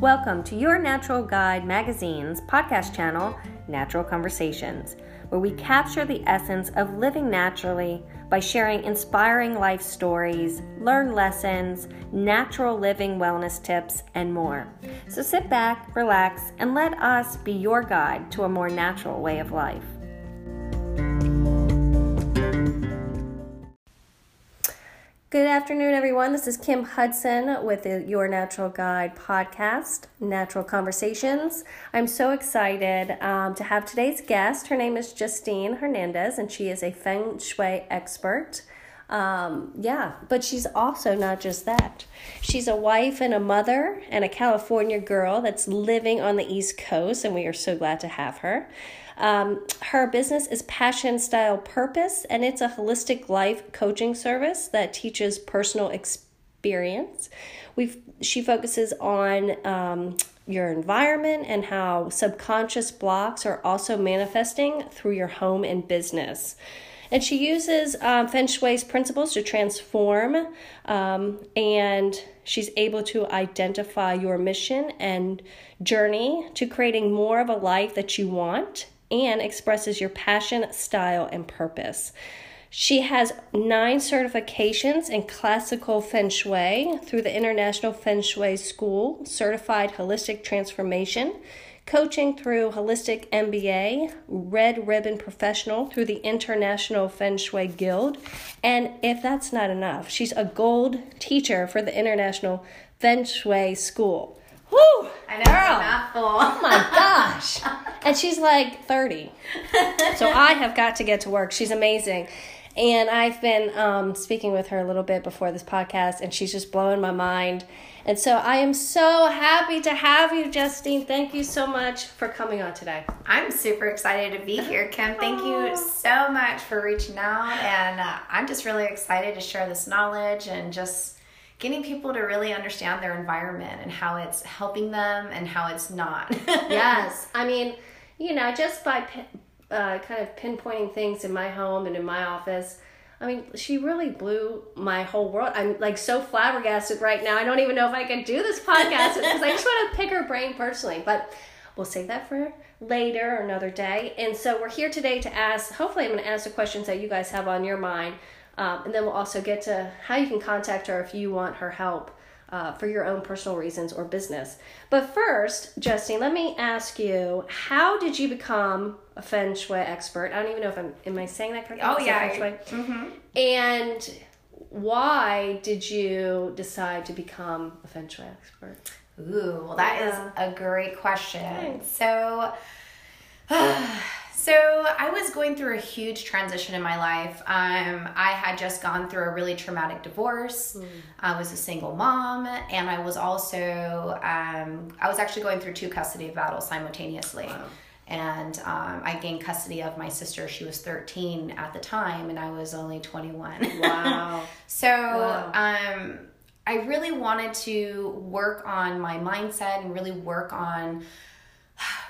Welcome to Your Natural Guide Magazine's podcast channel, Natural Conversations, where we capture the essence of living naturally by sharing inspiring life stories, learn lessons, natural living wellness tips, and more. So sit back, relax, and let us be your guide to a more natural way of life. Good afternoon, everyone. This is Kim Hudson with the Your Natural Guide podcast, Natural Conversations. I'm so excited um, to have today's guest. Her name is Justine Hernandez, and she is a Feng Shui expert. Um, yeah, but she's also not just that. She's a wife and a mother and a California girl that's living on the East Coast, and we are so glad to have her. Um, her business is Passion Style Purpose, and it's a holistic life coaching service that teaches personal experience. we she focuses on um, your environment and how subconscious blocks are also manifesting through your home and business. And she uses um, Feng Shui's principles to transform, um, and she's able to identify your mission and journey to creating more of a life that you want and expresses your passion, style, and purpose. She has nine certifications in classical feng shui through the International Feng Shui School, certified holistic transformation, coaching through Holistic MBA, Red Ribbon Professional through the International Feng Shui Guild, and if that's not enough, she's a gold teacher for the International Feng Shui School. Whoo! I know. Girl. Oh my gosh. and she's like 30. So I have got to get to work. She's amazing. And I've been um, speaking with her a little bit before this podcast, and she's just blowing my mind. And so I am so happy to have you, Justine. Thank you so much for coming on today. I'm super excited to be here, Kim. Thank you so much for reaching out. And uh, I'm just really excited to share this knowledge and just getting people to really understand their environment and how it's helping them and how it's not. yes. I mean, you know, just by uh, kind of pinpointing things in my home and in my office. I mean, she really blew my whole world. I'm like so flabbergasted right now. I don't even know if I can do this podcast because I just want to pick her brain personally. But we'll save that for later or another day. And so we're here today to ask, hopefully, I'm going to ask the questions that you guys have on your mind um, and then we'll also get to how you can contact her if you want her help uh, for your own personal reasons or business. But first, Justine, let me ask you: How did you become a Feng Shui expert? I don't even know if I'm am I saying that correctly? Oh yeah. Feng Shui? Mm-hmm. And why did you decide to become a Feng Shui expert? Ooh, well, that yeah. is a great question. Thanks. So. Uh, So I was going through a huge transition in my life. Um, I had just gone through a really traumatic divorce. Mm. I was a single mom, and I was also um, I was actually going through two custody battles simultaneously. Wow. And um, I gained custody of my sister. She was 13 at the time, and I was only 21. Wow. so wow. Um, I really wanted to work on my mindset and really work on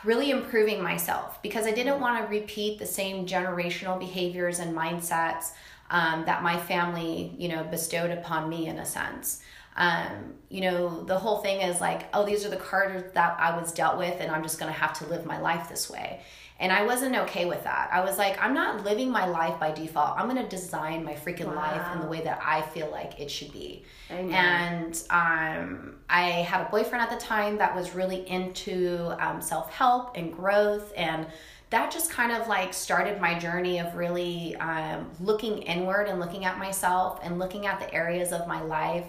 really improving myself because I didn't want to repeat the same generational behaviors and mindsets um, that my family, you know, bestowed upon me in a sense. Um, you know, the whole thing is like, oh, these are the cards that I was dealt with, and I'm just going to have to live my life this way. And I wasn't okay with that. I was like, I'm not living my life by default. I'm going to design my freaking wow. life in the way that I feel like it should be. Amen. And um, I had a boyfriend at the time that was really into um, self help and growth. And that just kind of like started my journey of really um, looking inward and looking at myself and looking at the areas of my life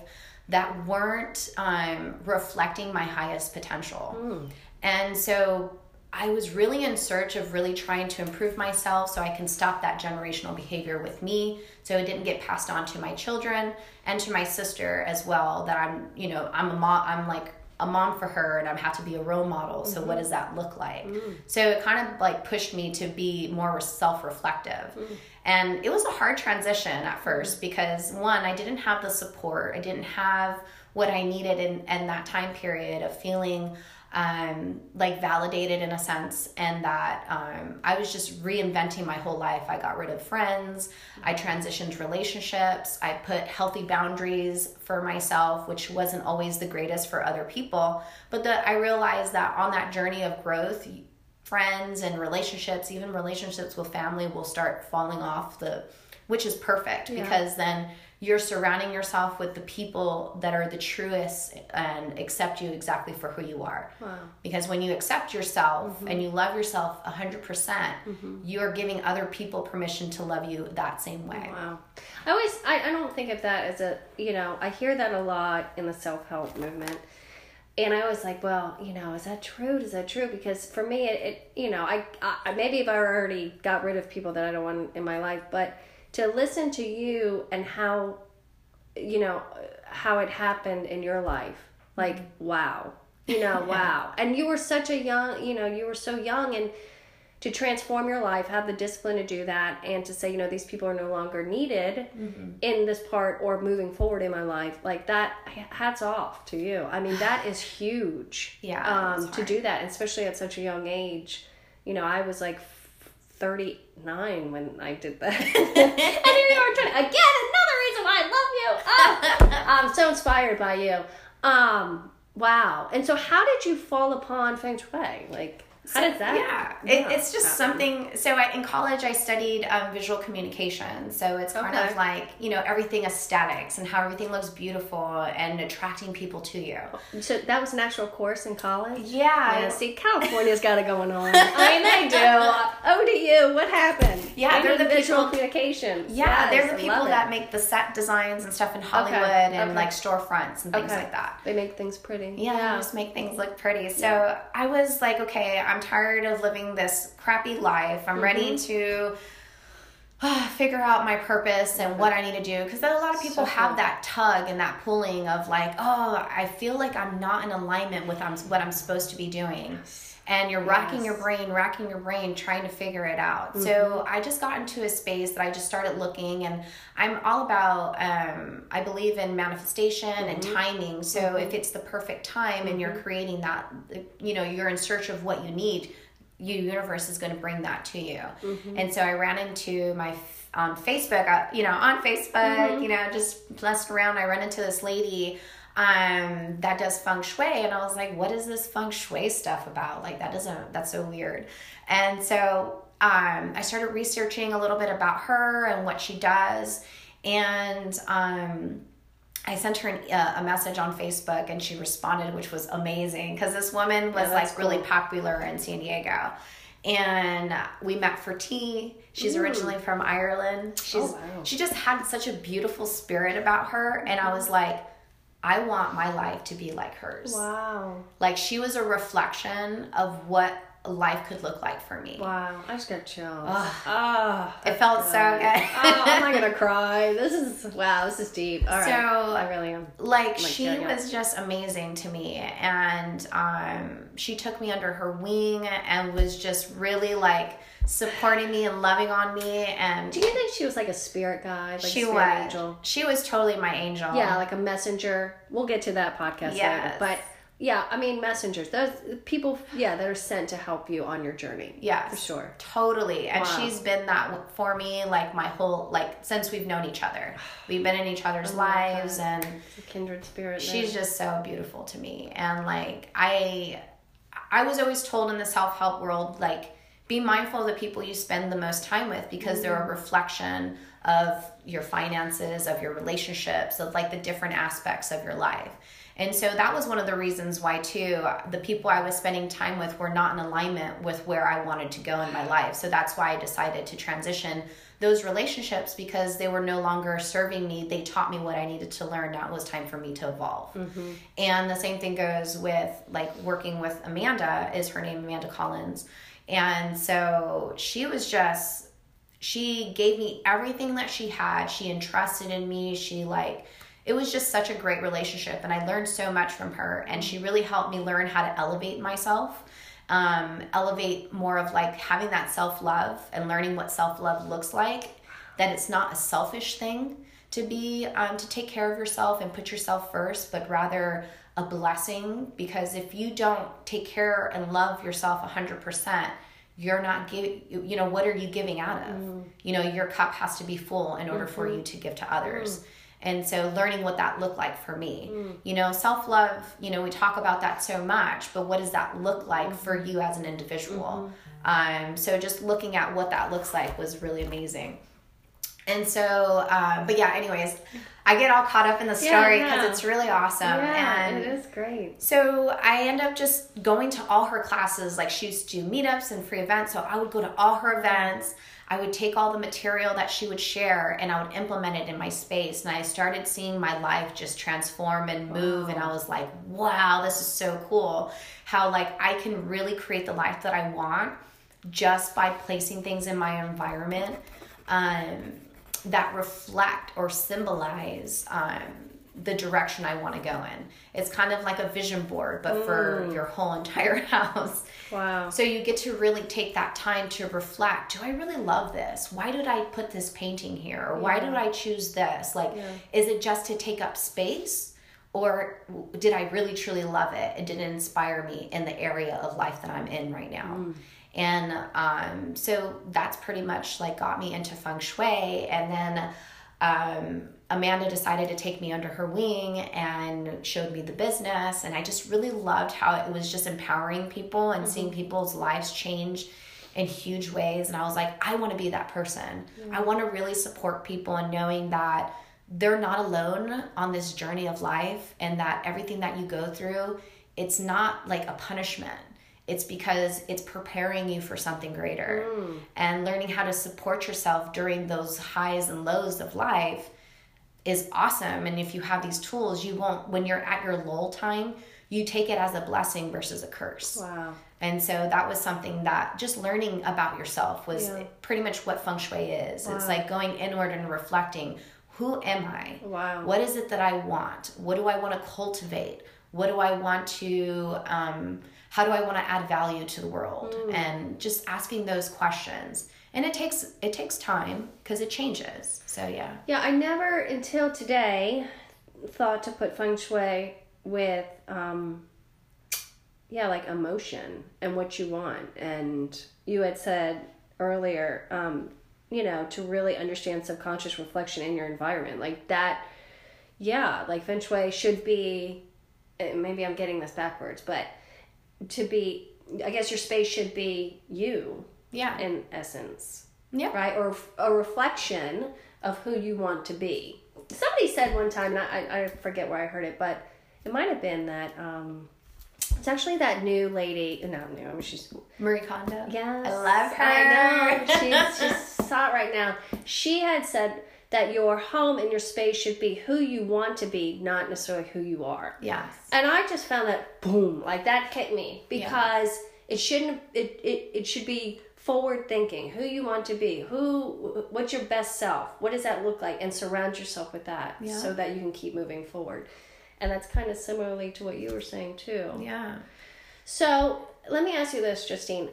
that weren't um, reflecting my highest potential. Mm. And so I was really in search of really trying to improve myself so I can stop that generational behavior with me so it didn't get passed on to my children and to my sister as well that I'm, you know, I'm a mom, I'm like a mom for her and I have to be a role model. So mm-hmm. what does that look like? Mm-hmm. So it kind of like pushed me to be more self-reflective. Mm-hmm. And it was a hard transition at first because one, I didn't have the support. I didn't have what I needed in, in that time period of feeling um, like validated in a sense, and that um, I was just reinventing my whole life. I got rid of friends, I transitioned relationships, I put healthy boundaries for myself, which wasn't always the greatest for other people. But that I realized that on that journey of growth, friends and relationships, even relationships with family, will start falling off the, which is perfect yeah. because then you're surrounding yourself with the people that are the truest and accept you exactly for who you are. Wow. Because when you accept yourself mm-hmm. and you love yourself 100%, percent mm hmm you're giving other people permission to love you that same way. Wow. I always, I, I don't think of that as a, you know, I hear that a lot in the self help movement. And I was like, well, you know, is that true? Is that true? Because for me, it, it you know, I, I maybe if I already got rid of people that I don't want in my life, but to listen to you and how you know how it happened in your life. Like wow. You know wow. And you were such a young you know you were so young and to transform your life have the discipline to do that and to say you know these people are no longer needed mm-hmm. in this part or moving forward in my life like that hats off to you. I mean that is huge yeah um, to do that especially at such a young age. You know i was like 39 when I did that. and here you are trying again, another reason why I love you. Oh, I'm so inspired by you. Um, wow. And so how did you fall upon Feng Shui? Like how so, does that? Yeah, it, it's just something. So I, in college, I studied um, visual communication. So it's kind okay. of like you know everything aesthetics and how everything looks beautiful and attracting people to you. So that was an actual course in college. Yeah. yeah see, California's got it going on. I mean, they do. Oh, to you, what happened? Yeah, they're the visual communication. Yeah, yes, they're the people that make the set designs and stuff in Hollywood okay. and okay. like storefronts and things like that. They make things pretty. Yeah, yeah. just make things look pretty. So yeah. I was like, okay, I'm tired of living this crappy life. I'm mm-hmm. ready to uh, figure out my purpose and what I need to do. Because then a lot of people so have that tug and that pulling of like, oh, I feel like I'm not in alignment with what I'm supposed to be doing. Yes and you're yes. racking your brain, racking your brain, trying to figure it out. Mm-hmm. So I just got into a space that I just started looking, and I'm all about, um, I believe in manifestation mm-hmm. and timing. So mm-hmm. if it's the perfect time and you're mm-hmm. creating that, you know, you're in search of what you need, you universe is going to bring that to you. Mm-hmm. And so I ran into my on Facebook, uh, you know, on Facebook, mm-hmm. you know, just messed around. I ran into this lady um, that does feng shui. And I was like, what is this feng shui stuff about? Like, that doesn't, that's so weird. And so um, I started researching a little bit about her and what she does. And um, I sent her an, uh, a message on Facebook and she responded, which was amazing because this woman was yeah, like cool. really popular in San Diego. And we met for tea. She's Ooh. originally from Ireland. She's oh, wow. she just had such a beautiful spirit about her, and I was like, I want my life to be like hers. Wow. Like she was a reflection of what life could look like for me. Wow. I just got chills. Oh, it felt good. so good. oh, I'm not gonna cry. This is wow, this is deep. All right. So I really am. Like she was just amazing to me and um she took me under her wing and was just really like supporting me and loving on me and do you think she was like a spirit guide like she was. angel? She was totally my angel. Yeah like a messenger. We'll get to that podcast yes. later but yeah i mean messengers those people yeah that are sent to help you on your journey yeah for sure. Totally and wow. she's been that for me like my whole like since we've known each other. We've been in each other's oh lives and kindred spirit she's just so beautiful to me and like i i was always told in the self-help world like be mindful of the people you spend the most time with because mm-hmm. they're a mm-hmm. reflection of your finances, of your relationships, of like the different aspects of your life. And so that was one of the reasons why, too, the people I was spending time with were not in alignment with where I wanted to go in my life. So that's why I decided to transition those relationships because they were no longer serving me. They taught me what I needed to learn. Now it was time for me to evolve. Mm-hmm. And the same thing goes with like working with Amanda, is her name Amanda Collins and so she was just, she gave me everything that she had. She entrusted in me. She, like, it was just such a great relationship. And I learned so much from her. And she really helped me learn how to elevate myself. Um, elevate more of like having that self love and learning what self love looks like that it's not a selfish thing to be um, to take care of yourself and put yourself first, but rather a blessing. Because if you don't take care and love yourself hundred percent, you're not giving. You know what are you giving out of? Mm. You know your cup has to be full in order mm-hmm. for you to give to others. Mm. And so learning what that looked like for me. Mm. You know, self-love, you know, we talk about that so much, but what does that look like mm-hmm. for you as an individual? Mm-hmm. Um, so just looking at what that looks like was really amazing. And so, uh, but yeah, anyways, I get all caught up in the story because yeah, it's really awesome. Yeah, and it is great. So I end up just going to all her classes. Like she used to do meetups and free events. So I would go to all her events. I would take all the material that she would share and I would implement it in my space. And I started seeing my life just transform and move. Wow. And I was like, wow, this is so cool. How like I can really create the life that I want just by placing things in my environment. Um, that reflect or symbolize um, the direction I want to go in. It's kind of like a vision board, but mm. for your whole entire house. Wow. So you get to really take that time to reflect do I really love this? Why did I put this painting here? Or yeah. why did I choose this? Like, yeah. is it just to take up space? Or did I really truly love it? It did not inspire me in the area of life that I'm in right now? Mm. And um, so that's pretty much like got me into feng shui. And then um, Amanda decided to take me under her wing and showed me the business. And I just really loved how it was just empowering people and mm-hmm. seeing people's lives change in huge ways. And I was like, I want to be that person. Mm-hmm. I want to really support people and knowing that they're not alone on this journey of life and that everything that you go through, it's not like a punishment it's because it's preparing you for something greater. Mm. and learning how to support yourself during those highs and lows of life is awesome. And if you have these tools you won't when you're at your lull time you take it as a blessing versus a curse. Wow. And so that was something that just learning about yourself was yeah. pretty much what feng shui is. Wow. it's like going inward and reflecting who am i? Wow. What is it that i want? What do i want to cultivate? What do i want to um, how do I want to add value to the world? Mm. And just asking those questions. And it takes it takes time because it changes. So yeah. Yeah, I never until today thought to put feng shui with um yeah, like emotion and what you want. And you had said earlier, um, you know, to really understand subconscious reflection in your environment. Like that, yeah, like feng shui should be, maybe I'm getting this backwards, but to be i guess your space should be you yeah in essence yeah right or a reflection of who you want to be somebody said one time and i, I forget where i heard it but it might have been that um, it's actually that new lady. No, new. I mean, she's Marie Kondo. Yes, I love her. I know. She's she's saw it right now. She had said that your home and your space should be who you want to be, not necessarily who you are. Yes. And I just found that boom, like that hit me because yeah. it shouldn't it, it it should be forward thinking, who you want to be, who what's your best self, what does that look like and surround yourself with that yeah. so that you can keep moving forward. And that's kind of similarly to what you were saying too. Yeah. So, let me ask you this, Justine.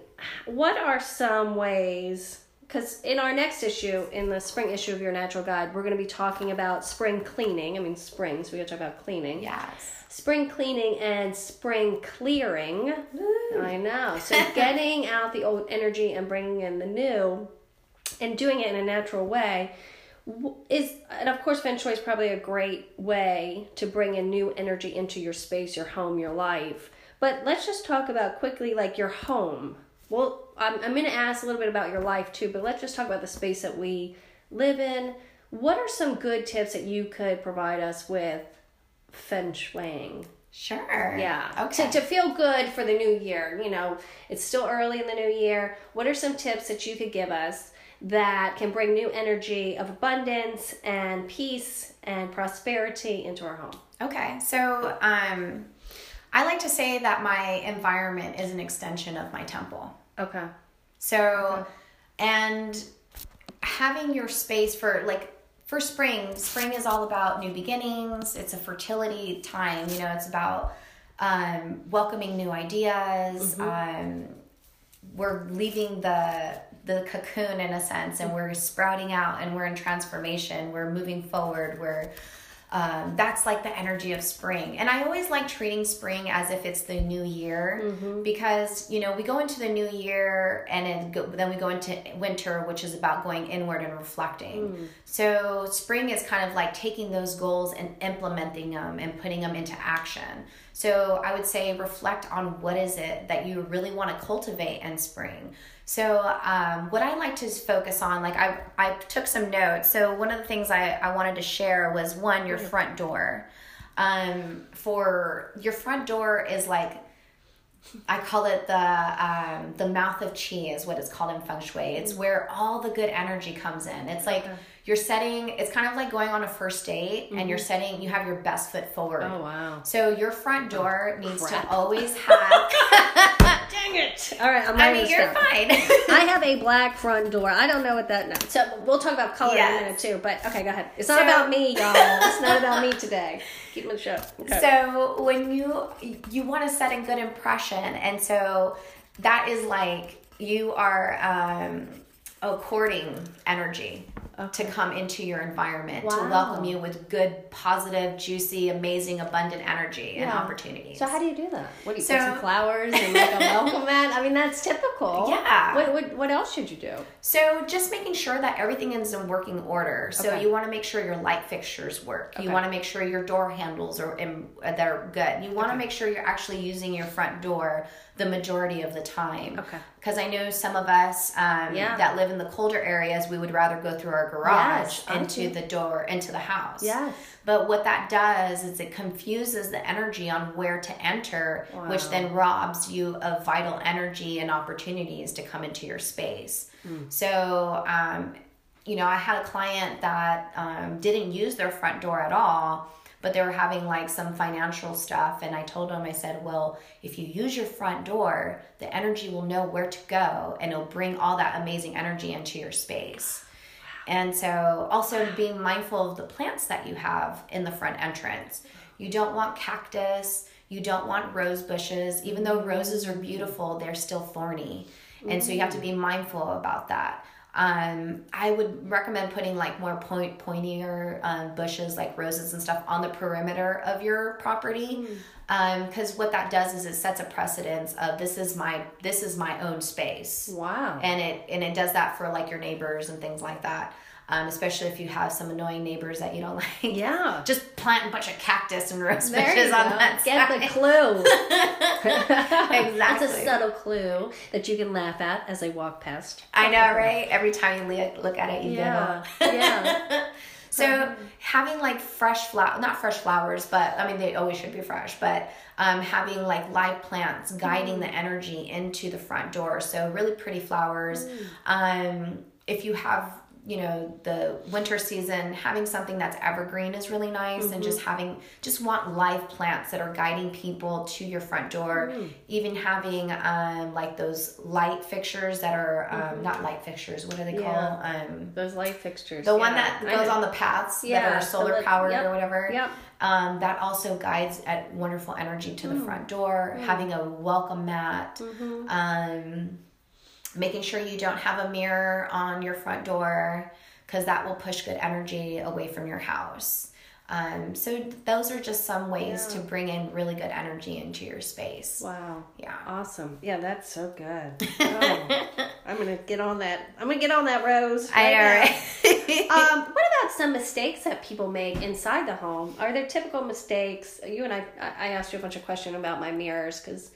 What are some ways because in our next issue, in the spring issue of Your Natural Guide, we're going to be talking about spring cleaning. I mean, spring, so we got to talk about cleaning. Yes. Spring cleaning and spring clearing. Ooh. I know. So getting out the old energy and bringing in the new and doing it in a natural way is and of course feng shui is probably a great way to bring in new energy into your space your home your life but let's just talk about quickly like your home well, I'm, I'm going to ask a little bit about your life too, but let's just talk about the space that we live in. What are some good tips that you could provide us with feng shuiing? Sure. Yeah. Okay. To, to feel good for the new year. You know, it's still early in the new year. What are some tips that you could give us that can bring new energy of abundance and peace and prosperity into our home? Okay. So, um, I like to say that my environment is an extension of my temple. Okay. So, okay. and having your space for like for spring, spring is all about new beginnings. It's a fertility time. You know, it's about um, welcoming new ideas. Mm-hmm. Um, we're leaving the the cocoon in a sense and we're sprouting out and we're in transformation we're moving forward we're um, that's like the energy of spring and i always like treating spring as if it's the new year Mm-hmm. because you know we go into the new year and go, then we go into winter which is about going inward and reflecting Mm. so spring is kind of like taking those goals and implementing them and putting them into action so i would say reflect on what is it that you really want to cultivate in spring so um, what I like to focus on, like I, I took some notes. So one of the things I, I wanted to share was one, your front door. Um, for your front door is like I call it the um, the mouth of chi is what it's called in feng shui. It's where all the good energy comes in. It's like you're setting. It's kind of like going on a first date, and you're setting. You have your best foot forward. Oh wow. So your front door needs crap. to always have. Dang it! All right, I'm I mean, you're fine. I have a black front door. I don't know what that. No. So we'll talk about color in a minute too. But okay, go ahead. It's not So- about me, y'all. It's not about me today. Keep it show. Okay. So when you you want to set a good impression, and so that is like you are um, a courting energy to come into your environment to welcome you with good, positive, juicy, amazing, abundant energy and Yeah. opportunities. So how do you do that? What do you So- put some flowers and like a welcome mat? I mean, that's typical. Yeah. What, what what else should you do? So just making sure that everything is in working order. So Okay. you want to make sure your light fixtures work. Okay. You want to make sure your door handles are in, uh, they're good. You want to Okay. make sure you're actually using your front door the majority of the time. Okay. Because I know some of us um, Yeah. that live in the colder areas, we would rather go through our garage Yes, into the door into the house. Yes. But what that does is it confuses the energy on where to enter, which then robs you of vital energy and opportunities to come into your space. So, um, you know, I had a client that um, didn't use their front door at all, but they were having like some financial stuff. And I told them, I said, well, if you use your front door, the energy will know where to go and it'll bring all that amazing energy into your space. And so, also being mindful of the plants that you have in the front entrance. You don't want cactus, you don't want rose bushes. Even though roses are beautiful, they're still thorny. And so, you have to be mindful about that. Um, I would recommend putting like more point pointier um, bushes like roses and stuff on the perimeter of your property. Because what that does is it sets a precedence of this is my this is my own space. Wow. and it and it does that for like your neighbors and things like that um, especially if you have some annoying neighbors that you don't like yeah. just plant a bunch of cactus and rose There bushes on that Get side. the clue. Exactly. It's a subtle clue that you can laugh at as they walk past. I know, right? Every time you look, at it, you Yeah. giggle. Yeah. So having like fresh flower, not fresh flowers, but I mean they always should be fresh. But um, having like live plants guiding the energy into the front door. So really pretty flowers. Um, if you have you know the winter season having something that's evergreen is really nice and just having just want live plants that are guiding people to your front door even having um, like those light fixtures that are um, not light fixtures what are they Yeah. called um, Those light fixtures. the one that goes on the paths Yeah, that are solar lit- powered yep, or whatever. Yep. Um, that also guides at wonderful energy to the front door. Having a welcome mat. Mm-hmm. Um, making sure you don't have a mirror on your front door because that will push good energy away from your house. Um, so those are just some ways to bring in really good energy into your space. Wow. Yeah. Awesome. Yeah, that's so good. Oh, I'm gonna get on that. I'm gonna get on that, Rose. I know, now. right? um, what about some mistakes that people make inside the home? Are there typical mistakes? You and I, I I asked you a bunch of questions about my mirrors because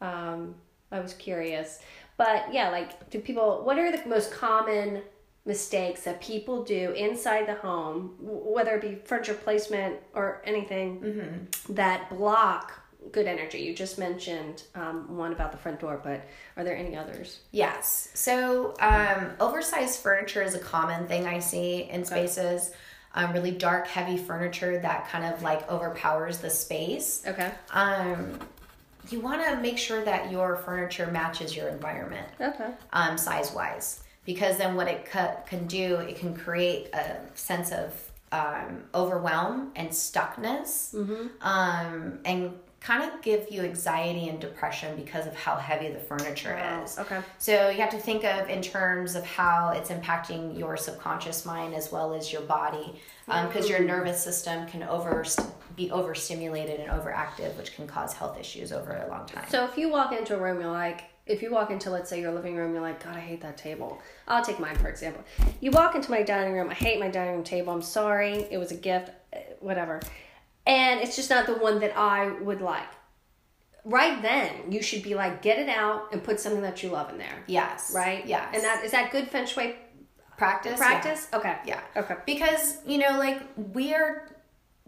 um, I was curious. But yeah, like, do people? What are the most common mistakes that people do inside the home, whether it be furniture placement or anything that block good energy? You just mentioned um, one about the front door, but are there any others? Yes. So, um, oversized furniture is a common thing I see in spaces. Um, really dark, heavy furniture that kind of like overpowers the space. Okay. Um, you want to make sure that your furniture matches your environment, Okay. um, size wise, because then what it ca- can do, it can create a sense of um, overwhelm and stuckness, um, and kind of give you anxiety and depression because of how heavy the furniture Wow, is. okay. So you have to think of in terms of how it's impacting your subconscious mind as well as your body, because your nervous system can over be overstimulated and overactive, which can cause health issues over a long time. So if you walk into a room, you're like, if you walk into, let's say, your living room, you're like, God, I hate that table. I'll take mine for example. You walk into my dining room, I hate my dining room table. I'm sorry, it was a gift, whatever, and it's just not the one that I would like. Right then, you should be like, get it out and put something that you love in there. yes. Right. Yes. And that is that good feng shui practice. yeah. practice. Okay. Yeah. Okay. Because, you know, like we are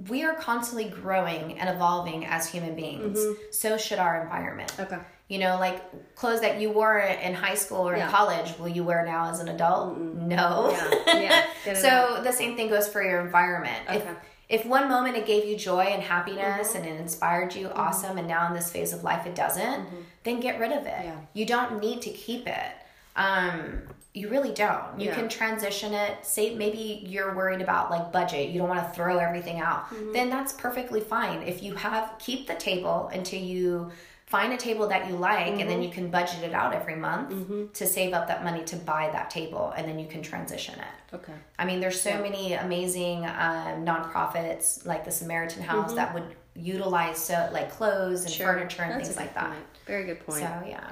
we are constantly growing and evolving as human beings. So should our environment. Okay. You know, like clothes that you wore in high school or Yeah. in college, will you wear now as an adult? No. Yeah. Yeah. So the same thing goes for your environment. Okay. Mm-hmm. If if one moment it gave you joy and happiness and it inspired you, awesome, and now in this phase of life it doesn't, then get rid of it. Mm-hmm. Yeah. You don't need to keep it. Um, you really don't. You Yeah. can transition it. Say maybe you're worried about like budget. You don't want to throw everything out. Mm-hmm. Then that's perfectly fine. If you have keep the table until you find a table that you like and Mm-hmm. then you can budget it out every month to save up that money to buy that table and then you can transition it. Okay. I mean, there's so many amazing um, nonprofits like the Samaritan House that would utilize so like clothes and furniture and That's things like good that. Very good point. So yeah.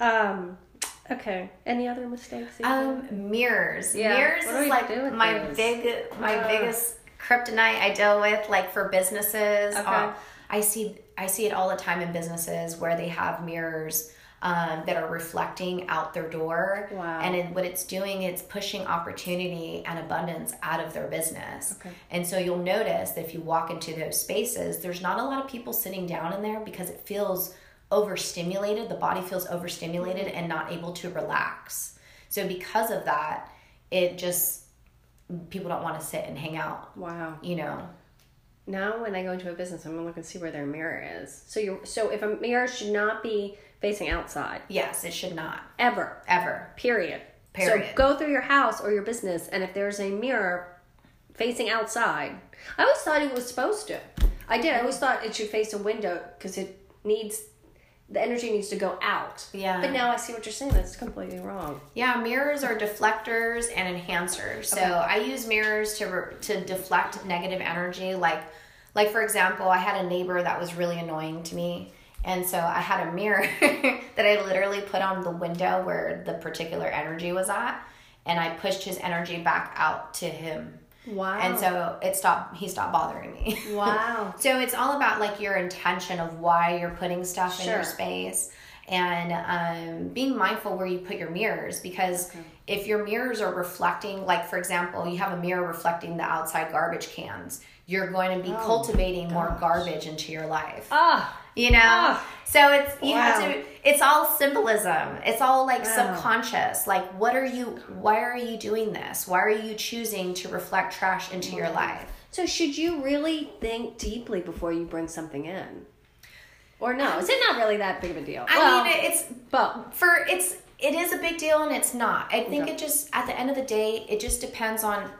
Um. Okay. Any other mistakes? Um, mirrors. Yeah. Mirrors is like my those? big, my Ugh. biggest kryptonite I deal with, like for businesses. Okay. Uh, I see, I see it all the time in businesses where they have mirrors. Um, that are reflecting out their door, Wow. and it, what it's doing, it's pushing opportunity and abundance out of their business. Okay. And so you'll notice that if you walk into those spaces, there's not a lot of people sitting down in there because it feels overstimulated. The body feels overstimulated and not able to relax. So because of that, it just people don't want to sit and hang out. wow. You know. Now, when I go into a business, I'm gonna look and see where their mirror is. So you, so if a mirror should not be facing outside Yes, it should not ever. ever. Period. Period. So go through your house or your business, and if there's a mirror facing outside, I always thought it was supposed to. I did. I always thought it should face a window because it needs the energy needs to go out. Yeah. But now I see what you're saying. That's completely wrong. Yeah, mirrors are deflectors and enhancers. So I use mirrors to re- to deflect negative energy. Like, like for example, I had a neighbor that was really annoying to me, and so I had a mirror that I literally put on the window where the particular energy was at, and I pushed his energy back out to him, Wow. and so it stopped. He stopped bothering me. wow. So it's all about like your intention of why you're putting stuff in your space and um, being mindful where you put your mirrors because if your mirrors are reflecting, like for example, you have a mirror reflecting the outside garbage cans, you're going to be cultivating more garbage into your life. Ah. You know, Ah. so it's you have to. It's all symbolism. It's all like Wow. subconscious. Like, what are you? Why are you doing this? Why are you choosing to reflect trash into your life? So should you really think deeply before you bring something in? Or no? Is it not really that big of a deal? I well, mean, it's but for it's it is a big deal and it's not. I think Okay. it just at the end of the day, it just depends on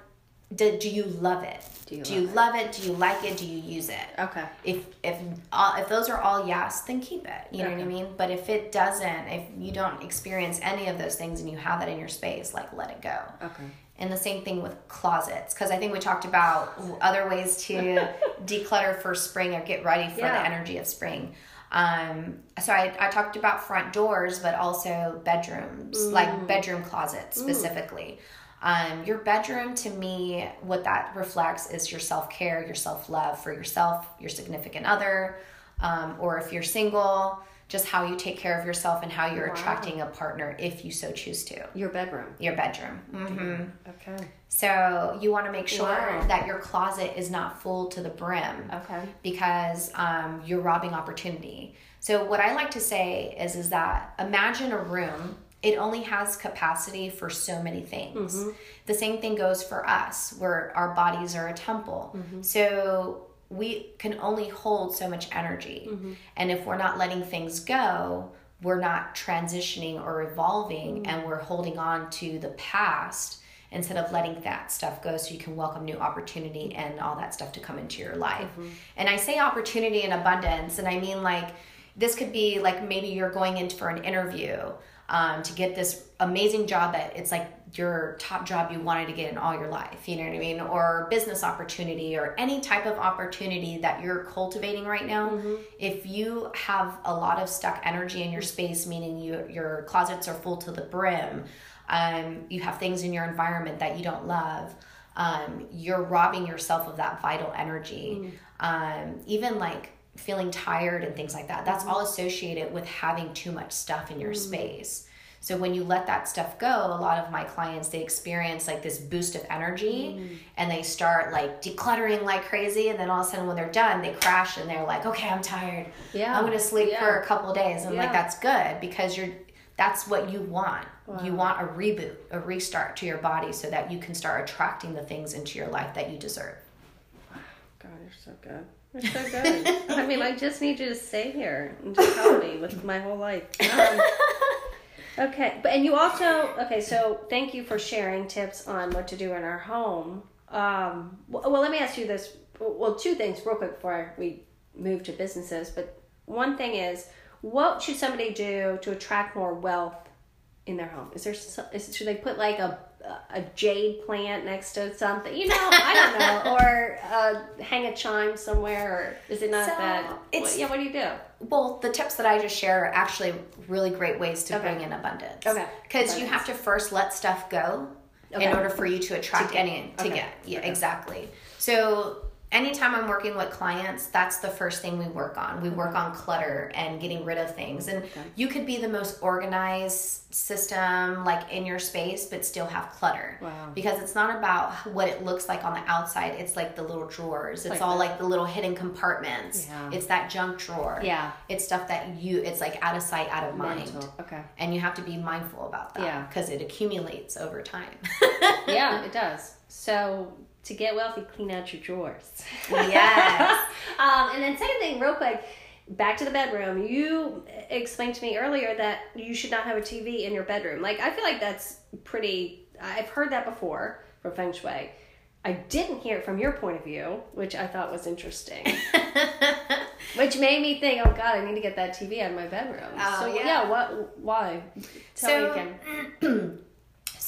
do, do you love it? Do you you love love it? Do you like it? Do you use it? okay. If if all, if those are all yes, then keep it. You know what I mean? But if it doesn't, if you don't experience any of those things and you have that in your space, like let it go. Okay. And the same thing with closets, because I think we talked about other ways to declutter for spring or get ready for Yeah. the energy of spring. Um, so I, I talked about front doors, but also bedrooms, Mm. like bedroom closets specifically. Um, your bedroom, to me, what that reflects is your self care, your self love for yourself, your significant other, um, or if you're single, just how you take care of yourself and how you're Wow. attracting a partner if you so choose to. Your bedroom. Your bedroom. hmm Okay. so you want to make sure Wow. that your closet is not full to the brim Okay. because um, you're robbing opportunity. So what I like to say is is that imagine a room. It only has capacity for so many things. The same thing goes for us, where our bodies are a temple. So we can only hold so much energy, and if we're not letting things go, we're not transitioning or evolving, and we're holding on to the past instead of letting that stuff go so you can welcome new opportunity and all that stuff to come into your life. Mm-hmm. And I say opportunity and abundance, and I mean like this could be like maybe you're going in for an interview um, to get this amazing job that it's like your top job you wanted to get in all your life, you know what I mean? Or business opportunity or any type of opportunity that you're cultivating right now. Mm-hmm. If you have a lot of stuck energy in your space, meaning you, your closets are full to the brim, um, you have things in your environment that you don't love, um, you're robbing yourself of that vital energy. Mm. Um, even like feeling tired and things like that. That's mm-hmm. all associated with having too much stuff in your mm-hmm. space. So when you let that stuff go, a lot of my clients they experience like this boost of energy mm. and they start like decluttering like crazy and then all of a sudden when they're done, they crash and they're like, "Okay, I'm tired. Yeah. I'm going to sleep yeah. for a couple days." And yeah. like that's good because you're that's what you want. Wow. You want a reboot, a restart to your body so that you can start attracting the things into your life that you deserve. God, you're so good. You're so good. I mean, I just need you to stay here and just help me with my whole life. Um, okay, but and you also okay. So thank you for sharing tips on what to do in our home. Um, well, let me ask you this. Well, two things real quick before we move to businesses. But one thing is, what should somebody do to attract more wealth in their home? Is there is, should they put like a a jade plant next to something, you know, I don't know, or uh, hang a chime somewhere, or is it not so that? It's, what, yeah, what do you do? Well, the tips that I just share are actually really great ways to okay. bring in abundance. Okay. Because you have to first let stuff go okay. in order for you to attract to any to okay. get. Yeah, exactly. So anytime I'm working with clients, that's the first thing we work on. We work on clutter and getting rid of things. And okay. you could be the most organized system like in your space, but still have clutter. Wow. Because it's not about what it looks like on the outside. It's like the little drawers. It's like all that. like the little hidden compartments. Yeah. It's that junk drawer. Yeah. It's stuff that you it's like out of sight, out of mind. Mental. Okay. And you have to be mindful about that. Yeah. Because it accumulates over time. yeah, it does. So to get wealthy, clean out your drawers. Yes. um, and then second thing, real quick, back to the bedroom. You explained to me earlier that you should not have a TV in your bedroom. Like I feel like that's pretty. I've heard that before from Feng Shui. I didn't hear it from your point of view, which I thought was interesting. which made me think, oh God, I need to get that TV out of my bedroom. Oh, so yeah. yeah, what? Why? Tell so,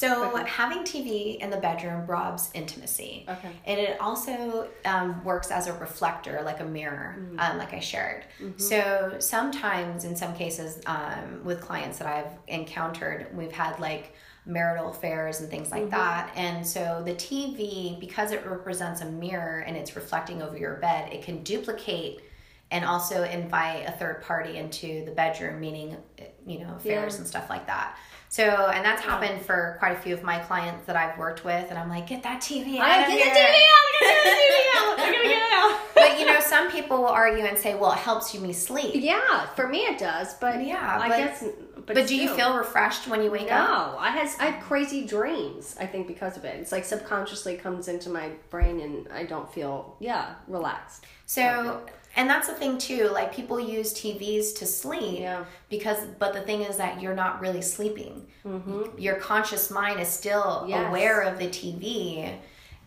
So having TV in the bedroom robs intimacy. Okay. And it also um, works as a reflector, like a mirror, mm-hmm. um, like I shared. Mm-hmm. So sometimes, in some cases, um, with clients that I've encountered, we've had like marital affairs and things like mm-hmm. that. And so the TV, because it represents a mirror and it's reflecting over your bed, it can duplicate and also invite a third party into the bedroom, meaning, you know, affairs yeah. and stuff like that. So, and that's happened for quite a few of my clients that I've worked with, and I'm like, get that TV out oh, I get here. the TV out, get the TV out, I gotta get it out. but you know, some people will argue and say, well, it helps you me sleep. Yeah, for me it does, but yeah, I but, guess. But, but do you feel refreshed when you wake no, up? No, I has I have crazy dreams. I think because of it, it's like subconsciously comes into my brain, and I don't feel yeah relaxed. So and that's the thing too like people use tvs to sleep yeah. because but the thing is that you're not really sleeping mm-hmm. your conscious mind is still yes. aware of the tv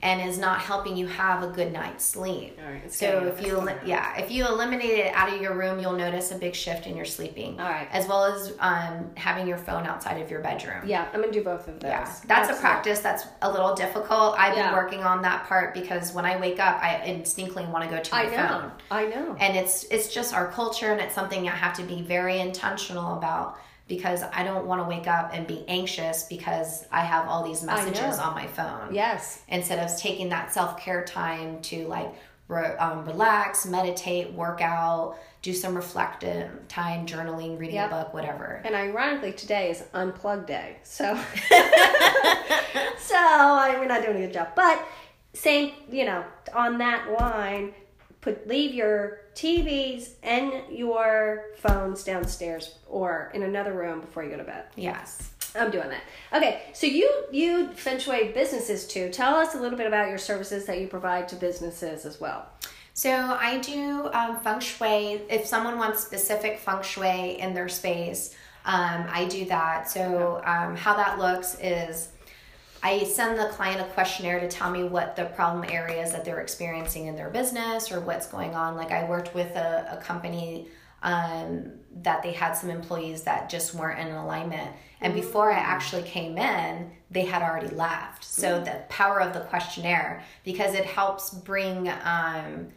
and is not helping you have a good night's sleep. so if you yeah, if you eliminate it out of your room, you'll notice a big shift in your sleeping. All right. As well as um, having your phone outside of your bedroom. Yeah, I'm gonna do both of those. Yeah, that's Absolutely. a practice that's a little difficult. I've yeah. been working on that part because when I wake up, I instinctively want to go to my I know. phone. I know. And it's it's just our culture, and it's something I have to be very intentional about because I don't want to wake up and be anxious because I have all these messages on my phone. Yes. Instead of taking that self care time to like re- um, relax, meditate, work out, do some reflective time, journaling, reading yep. a book, whatever. And ironically, today is unplug day. So, so I, we're not doing a good job. But same, you know, on that line, put leave your TVs and your phones downstairs or in another room before you go to bed. Yes. I'm doing that. Okay, so you you feng shui businesses too. Tell us a little bit about your services that you provide to businesses as well. So I do um, feng shui. If someone wants specific feng shui in their space, um, I do that. So um, how that looks is I send the client a questionnaire to tell me what the problem areas that they're experiencing in their business or what's going on. Like I worked with a, a company um, that they had some employees that just weren't in alignment. And mm-hmm. before I actually came in, they had already left. So mm-hmm. the power of the questionnaire, because it helps bring, um,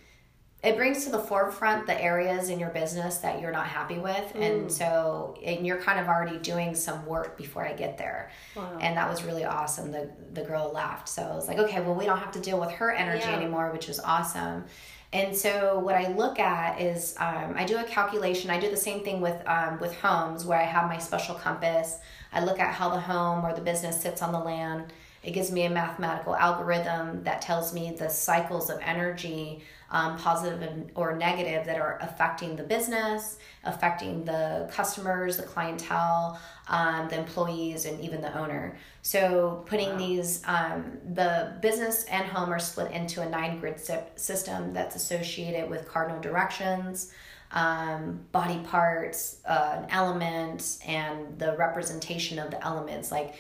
it brings to the forefront the areas in your business that you're not happy with. Mm. and so and you're kind of already doing some work before i get there. Wow. and that was really awesome. The the girl laughed. So i was like okay well we don't have to deal with her energy yeah. anymore which is awesome. And so what i look at is um, i do a calculation. I do the same thing with um, with homes where i have my special compass. I look at how the home or the business sits on the land. It gives me a mathematical algorithm that tells me the cycles of energy um, positive or negative that are affecting the business, affecting the customers, the clientele, um, the employees, and even the owner. So putting wow. these, um, the business and home are split into a nine grid system that's associated with cardinal directions. Um, body parts, uh, an element, and the representation of the elements. Like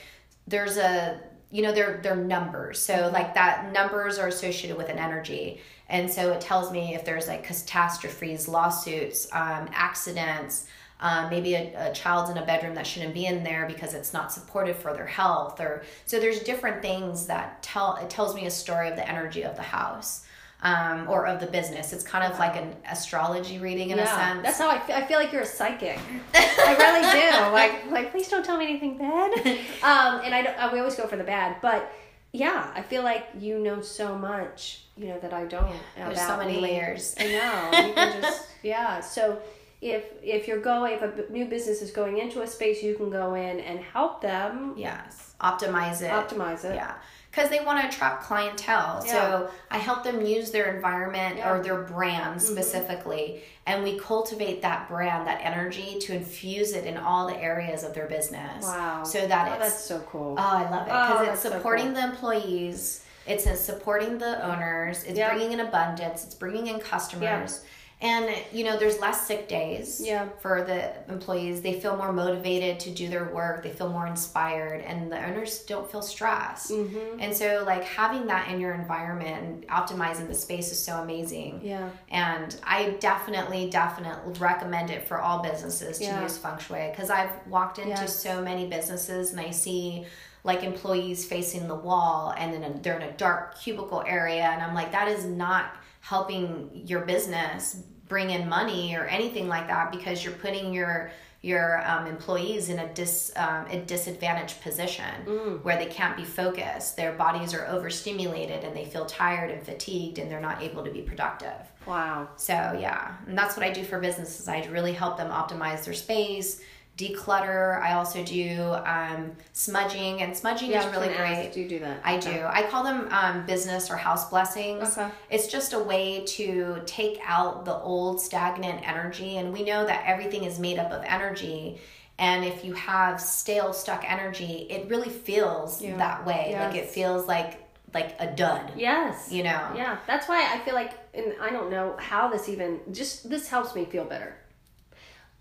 there's a you know they're they're numbers. So like that numbers are associated with an energy. And so it tells me if there's like catastrophes, lawsuits, um, accidents, um, maybe a, a, child's in a bedroom that shouldn't be in there because it's not supported for their health or so there's different things that tell it tells me a story of the energy of the house um, or of the business it's kind of like an astrology reading in yeah, a sense that's how I feel, I feel like you're a psychic i really do like like please don't tell me anything bad um, and I, don't, we always go for the bad but yeah i feel like you know so much you know that I don't. Yeah, there's so many me. layers. I know. You can just yeah. So if if you're going if a new business is going into a space, you can go in and help them. Yes, optimize it. Optimize it. Yeah because they want to attract clientele. Yeah. So I help them use their environment yeah. or their brand mm-hmm. specifically, and we cultivate that brand, that energy to infuse it in all the areas of their business. Wow! So that oh, it's that's so cool. Oh, I love it because oh, it's supporting so cool. the employees it's in supporting the owners. It's yeah. bringing in abundance. It's bringing in customers. And you know, there's less sick days yeah. for the employees. They feel more motivated to do their work. They feel more inspired, and the owners don't feel stressed. Mm-hmm. And so, like having that in your environment and optimizing the space is so amazing. Yeah. And I definitely, definitely recommend it for all businesses to yeah. use feng shui because I've walked into yes. so many businesses and I see like employees facing the wall and then they're in a dark cubicle area and i'm like that is not helping your business bring in money or anything like that because you're putting your your um, employees in a dis um, a disadvantaged position mm. where they can't be focused. Their bodies are overstimulated and they feel tired and fatigued and they're not able to be productive. Wow. So yeah. And that's what i do for businesses. I really help them optimize their space declutter. I also do um, smudging, and smudging yeah, is really great. Do you do that? I okay. do. I call them um, business or house blessings. Okay. It's just a way to take out the old stagnant energy, and we know that everything is made up of energy. And if you have stale, stuck energy, it really feels yeah. that way. Yes. Like it feels like like a dud. Yes. You know. Yeah. That's why I feel like, and I don't know how this even just this helps me feel better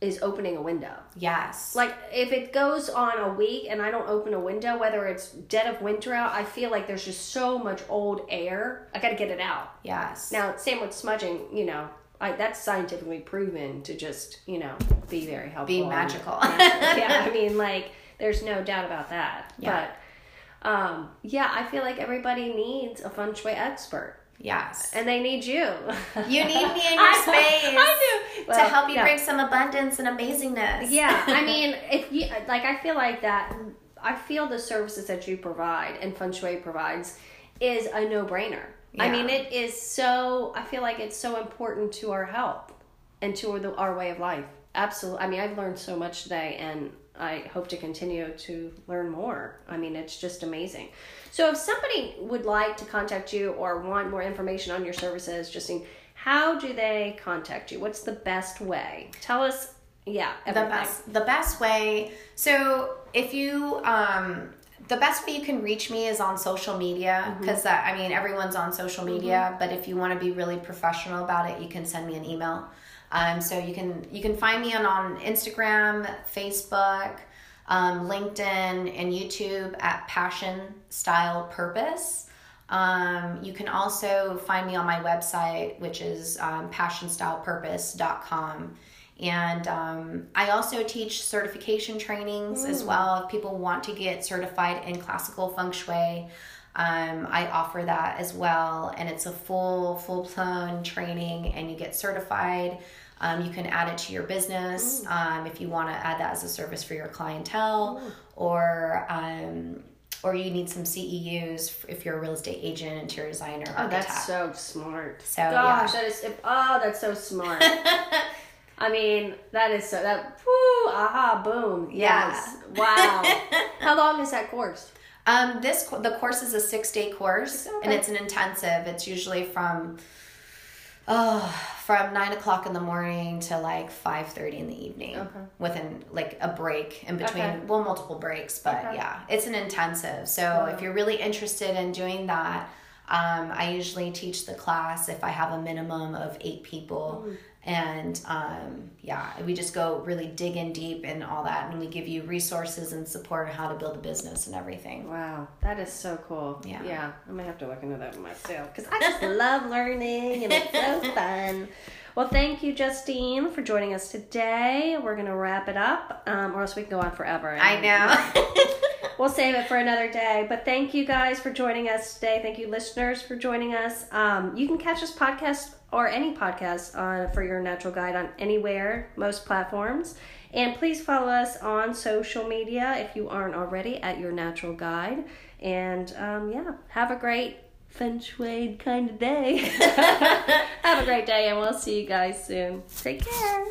is opening a window. Yes. Like if it goes on a week and I don't open a window, whether it's dead of winter out, I feel like there's just so much old air. I got to get it out. Yes. Now, same with smudging, you know, I, that's scientifically proven to just, you know, be very helpful. Be magical. yeah, I mean, like, there's no doubt about that. Yeah. But, um, yeah, I feel like everybody needs a feng shui expert. Yes. And they need you. You need me in your I, space. I do. Well, to help you yeah. bring some abundance and amazingness. Yeah. I mean, if you like I feel like that I feel the services that you provide and Feng Shui provides is a no-brainer. Yeah. I mean, it is so I feel like it's so important to our health and to the, our way of life. Absolutely. I mean, I've learned so much today and I hope to continue to learn more. I mean, it's just amazing. So, if somebody would like to contact you or want more information on your services, Justine, how do they contact you? What's the best way? Tell us. Yeah, everything. the best the best way. So, if you um, the best way you can reach me is on social media because mm-hmm. I mean everyone's on social media. Mm-hmm. But if you want to be really professional about it, you can send me an email. Um, so you can you can find me on on Instagram, Facebook, um, LinkedIn and YouTube at Passion Style Purpose. Um, you can also find me on my website, which is um, passionstylepurpose.com. And um, I also teach certification trainings mm. as well. If people want to get certified in classical feng shui, um, I offer that as well. And it's a full, full blown training, and you get certified. Um, you can add it to your business um, if you want to add that as a service for your clientele, or um, or you need some CEUs if you're a real estate agent, interior designer, architect. Oh, that's so smart. So gosh, yeah. that is oh, that's so smart. I mean, that is so that whoo, aha, boom. Yeah. Yes. Wow. How long is that course? Um, this the course is a six day course, okay. and it's an intensive. It's usually from oh from nine o'clock in the morning to like five thirty in the evening, okay. within like a break in between. Okay. Well, multiple breaks, but yeah, it's an intensive. So if you're really interested in doing that. Um, I usually teach the class if I have a minimum of eight people, mm and um, yeah we just go really dig in deep and all that and we give you resources and support on how to build a business and everything. Wow that is so cool. Yeah. Yeah i might have to look into that myself because i just love learning and it's so fun. Well thank you justine for joining us today. We're gonna wrap it up um, or else we can go on forever. I know we'll save it for another day but thank you guys for joining us today thank you listeners for joining us um, you can catch this podcast or any podcast on for your natural guide on anywhere, most platforms. And please follow us on social media if you aren't already at your natural guide. And um, yeah, have a great feng shui kind of day. have a great day, and we'll see you guys soon. Take care.